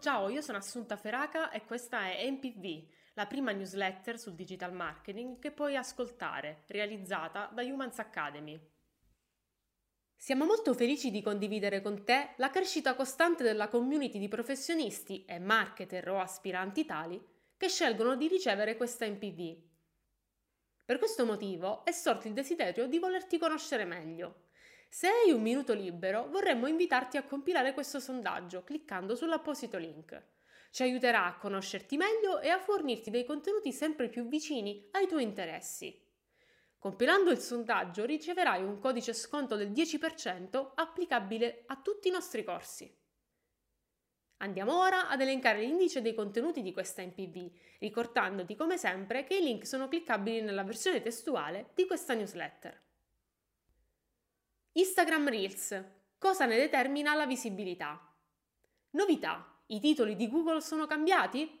Ciao, io sono Assunta Feraca e questa è MPV, la prima newsletter sul digital marketing che puoi ascoltare, realizzata da Humans Academy. Siamo molto felici di condividere con te la crescita costante della community di professionisti e marketer o aspiranti tali che scelgono di ricevere questa MPV. Per questo motivo è sorto il desiderio di volerti conoscere meglio. Se hai un minuto libero, vorremmo invitarti a compilare questo sondaggio cliccando sull'apposito link. Ci aiuterà a conoscerti meglio e a fornirti dei contenuti sempre più vicini ai tuoi interessi. Compilando il sondaggio riceverai un codice sconto del 10% applicabile a tutti i nostri corsi. Andiamo ora ad elencare l'indice dei contenuti di questa MPV, ricordandoti come sempre che i link sono cliccabili nella versione testuale di questa newsletter. Instagram Reels. Cosa ne determina la visibilità? Novità. I titoli di Google sono cambiati?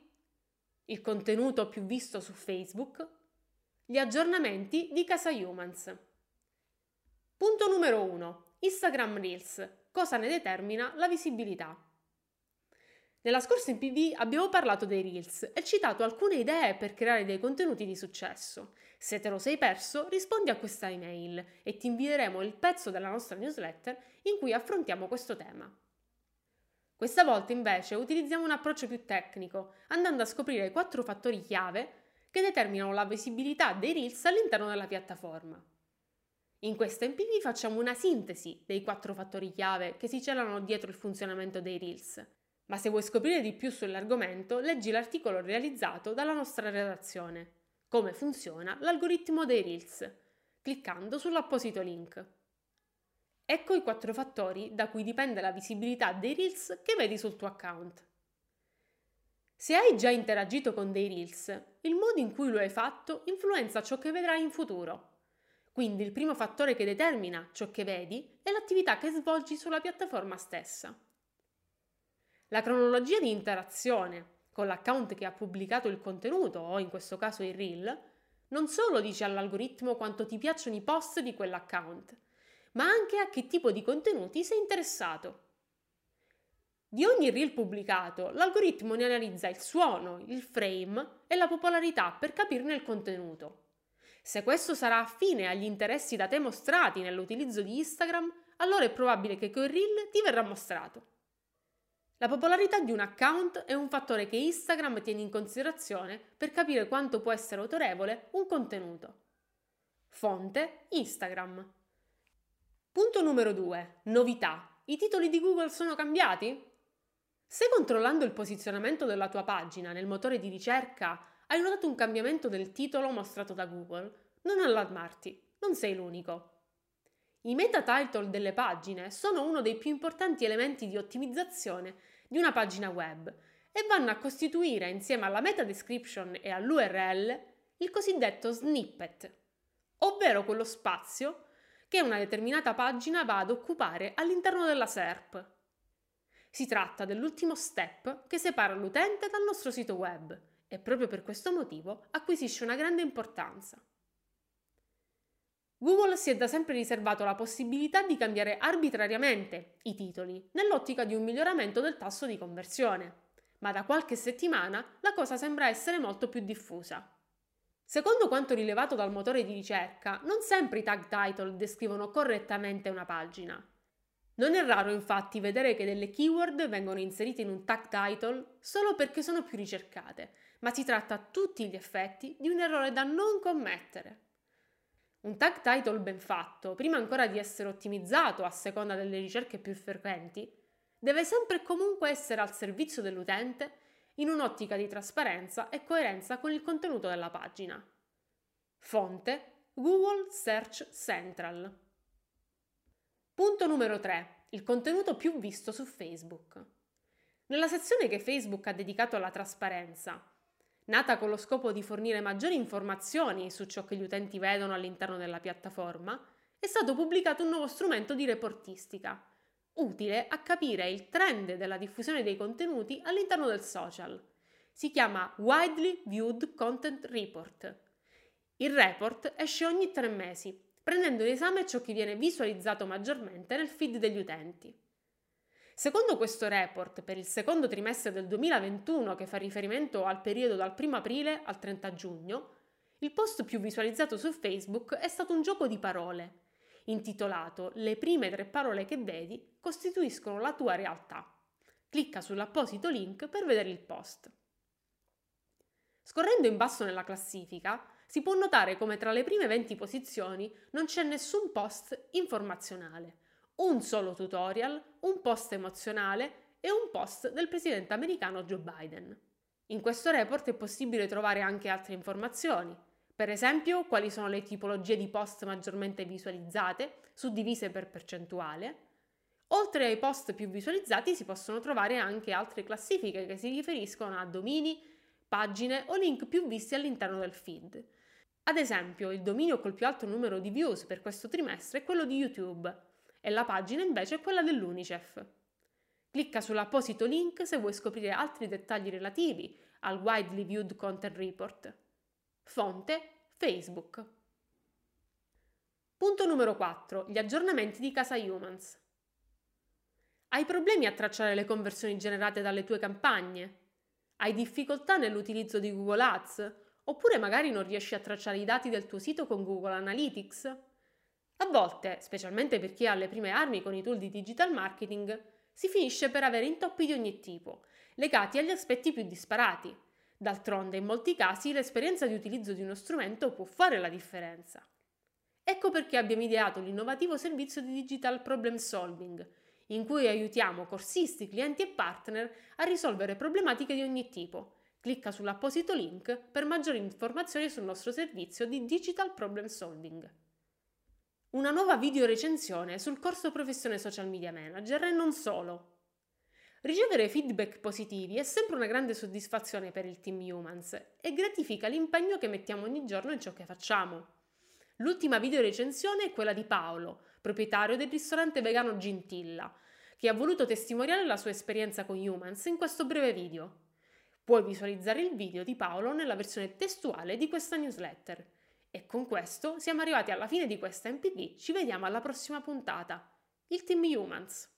Il contenuto più visto su Facebook? Gli aggiornamenti di Casa Humans. Punto numero 1. Instagram Reels. Cosa ne determina la visibilità? Nella scorsa MPV abbiamo parlato dei Reels e citato alcune idee per creare dei contenuti di successo. Se te lo sei perso, rispondi a questa email e ti invieremo il pezzo della nostra newsletter in cui affrontiamo questo tema. Questa volta invece utilizziamo un approccio più tecnico, andando a scoprire i quattro fattori chiave che determinano la visibilità dei Reels all'interno della piattaforma. In questa MPV facciamo una sintesi dei quattro fattori chiave che si celano dietro il funzionamento dei Reels. Ma se vuoi scoprire di più sull'argomento, leggi l'articolo realizzato dalla nostra redazione. Come funziona l'algoritmo dei Reels, cliccando sull'apposito link. Ecco i quattro fattori da cui dipende la visibilità dei Reels che vedi sul tuo account. Se hai già interagito con dei Reels, il modo in cui lo hai fatto influenza ciò che vedrai in futuro. Quindi il primo fattore che determina ciò che vedi è l'attività che svolgi sulla piattaforma stessa. La cronologia di interazione con l'account che ha pubblicato il contenuto, o in questo caso il reel, non solo dice all'algoritmo quanto ti piacciono i post di quell'account, ma anche a che tipo di contenuti sei interessato. Di ogni reel pubblicato, l'algoritmo ne analizza il suono, il frame e la popolarità per capirne il contenuto. Se questo sarà affine agli interessi da te mostrati nell'utilizzo di Instagram, allora è probabile che quel reel ti verrà mostrato. La popolarità di un account è un fattore che Instagram tiene in considerazione per capire quanto può essere autorevole un contenuto. Fonte Instagram. Punto numero 2. Novità. I titoli di Google sono cambiati? Se controllando il posizionamento della tua pagina nel motore di ricerca hai notato un cambiamento del titolo mostrato da Google, non allarmarti, non sei l'unico. I meta title delle pagine sono uno dei più importanti elementi di ottimizzazione di una pagina web e vanno a costituire insieme alla meta description e all'URL il cosiddetto snippet, ovvero quello spazio che una determinata pagina va ad occupare all'interno della SERP. Si tratta dell'ultimo step che separa l'utente dal nostro sito web e proprio per questo motivo acquisisce una grande importanza. Google si è da sempre riservato la possibilità di cambiare arbitrariamente i titoli nell'ottica di un miglioramento del tasso di conversione, ma da qualche settimana la cosa sembra essere molto più diffusa. Secondo quanto rilevato dal motore di ricerca, non sempre i tag title descrivono correttamente una pagina. Non è raro infatti vedere che delle keyword vengono inserite in un tag title solo perché sono più ricercate, ma si tratta a tutti gli effetti di un errore da non commettere. Un tag title ben fatto, prima ancora di essere ottimizzato a seconda delle ricerche più frequenti, deve sempre e comunque essere al servizio dell'utente in un'ottica di trasparenza e coerenza con il contenuto della pagina. Fonte Google Search Central. Punto numero 3. Il contenuto più visto su Facebook. Nella sezione che Facebook ha dedicato alla trasparenza, nata con lo scopo di fornire maggiori informazioni su ciò che gli utenti vedono all'interno della piattaforma, è stato pubblicato un nuovo strumento di reportistica, utile a capire il trend della diffusione dei contenuti all'interno del social. Si chiama Widely Viewed Content Report. Il report esce ogni tre mesi prendendo in esame ciò che viene visualizzato maggiormente nel feed degli utenti. Secondo questo report, per il secondo trimestre del 2021, che fa riferimento al periodo dal 1 aprile al 30 giugno, il post più visualizzato su Facebook è stato un gioco di parole, intitolato Le prime tre parole che vedi costituiscono la tua realtà. Clicca sull'apposito link per vedere il post. Scorrendo in basso nella classifica, si può notare come tra le prime 20 posizioni non c'è nessun post informazionale, un solo tutorial, un post emozionale e un post del presidente americano Joe Biden. In questo report è possibile trovare anche altre informazioni, per esempio quali sono le tipologie di post maggiormente visualizzate, suddivise per percentuale. Oltre ai post più visualizzati si possono trovare anche altre classifiche che si riferiscono a domini, pagine o link più visti all'interno del feed. Ad esempio, il dominio col più alto numero di views per questo trimestre è quello di YouTube e la pagina invece è quella dell'UNICEF. Clicca sull'apposito link se vuoi scoprire altri dettagli relativi al Widely Viewed Content Report. Fonte Facebook. Punto numero 4. Gli aggiornamenti di Casa Humans. Hai problemi a tracciare le conversioni generate dalle tue campagne? Hai difficoltà nell'utilizzo di Google Ads? Oppure magari non riesci a tracciare i dati del tuo sito con Google Analytics? A volte, specialmente per chi ha le prime armi con i tool di digital marketing, si finisce per avere intoppi di ogni tipo, legati agli aspetti più disparati, D'altronde, in molti casi, l'esperienza di utilizzo di uno strumento può fare la differenza. Ecco perché abbiamo ideato l'innovativo servizio di Digital Problem Solving, in cui aiutiamo corsisti, clienti e partner a risolvere problematiche di ogni tipo. Clicca sull'apposito link per maggiori informazioni sul nostro servizio di Digital Problem Solving. Una nuova video recensione sul corso Professione Social Media Manager e non solo. Ricevere feedback positivi è sempre una grande soddisfazione per il team Humans e gratifica l'impegno che mettiamo ogni giorno in ciò che facciamo. L'ultima video recensione è quella di Paolo, proprietario del ristorante vegano Gintilla, che ha voluto testimoniare la sua esperienza con Humans in questo breve video. Puoi visualizzare il video di Paolo nella versione testuale di questa newsletter. E con questo siamo arrivati alla fine di questa MPD, ci vediamo alla prossima puntata. Il team Humans.